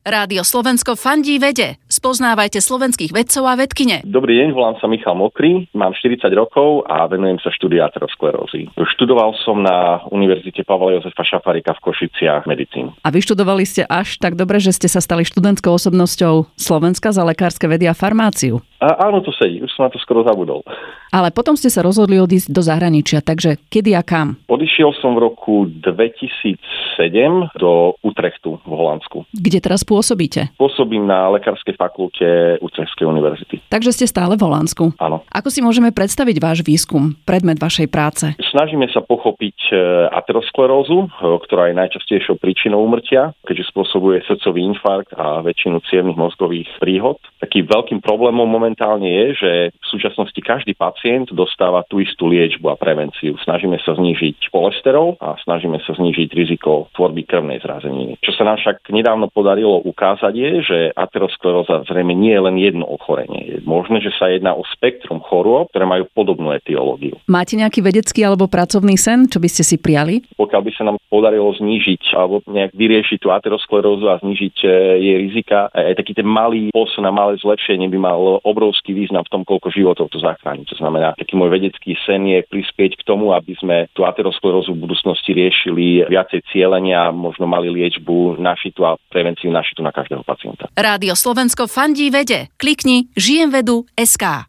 Rádio Slovensko fandí vede. Spoznávajte slovenských vedcov a vedkine. Dobrý deň, volám sa Michal Mokrý, mám 40 rokov a venujem sa štúdiu aterosklerózy. Študoval som na Univerzite Pavla Jozefa Šafarika v Košiciach medicín. A vyštudovali ste až tak dobre, že ste sa stali študentskou osobnosťou Slovenska za lekárske vedy a farmáciu. A áno, to sedí, už som na to skoro zabudol. Ale potom ste sa rozhodli odísť do zahraničia, takže kedy a kam? Odišiel som v roku 2007 do Utrechtu v Holandsku. Kde teraz pôsobíte? Pôsobím na lekárskej fakulte Utrechtskej univerzity. Takže ste stále v Holandsku. Áno. Ako si môžeme predstaviť váš výskum, predmet vašej práce? Snažíme sa pochopiť e, aterosklerózu, e, ktorá je najčastejšou príčinou umrtia, keďže spôsobuje srdcový infarkt a väčšinu cievnych mozgových príhod. Takým veľkým problémom momentálne je, že v súčasnosti každý pacient dostáva tú istú liečbu a prevenciu. Snažíme sa znížiť cholesterol a snažíme sa znížiť riziko tvorby krvnej zrazeniny. Čo sa nám však nedávno podarilo ukázať je, že ateroskleróza zrejme nie je len jedno ochorenie. Je možné, že sa jedná o spektrum chorôb, ktoré majú podobnú etiológiu. Máte nejaký vedecký alebo pracovný sen, čo by ste si prijali? Pokiaľ by sa nám podarilo znížiť alebo nejak vyriešiť tú aterosklerózu a znížiť e, jej rizika, aj taký ten malý posun a malé zlepšenie by mal obrovský význam v tom, koľko životov to zachráni. To znamená, taký môj vedecký sen je prispieť k tomu, aby sme tú aterosklerózu v budúcnosti riešili viacej cieľenia, možno mali liečbu našitu a prevenciu našitu na každého pacienta. Rádio Slovensko fandí vede. Klikni žijem vedu SK.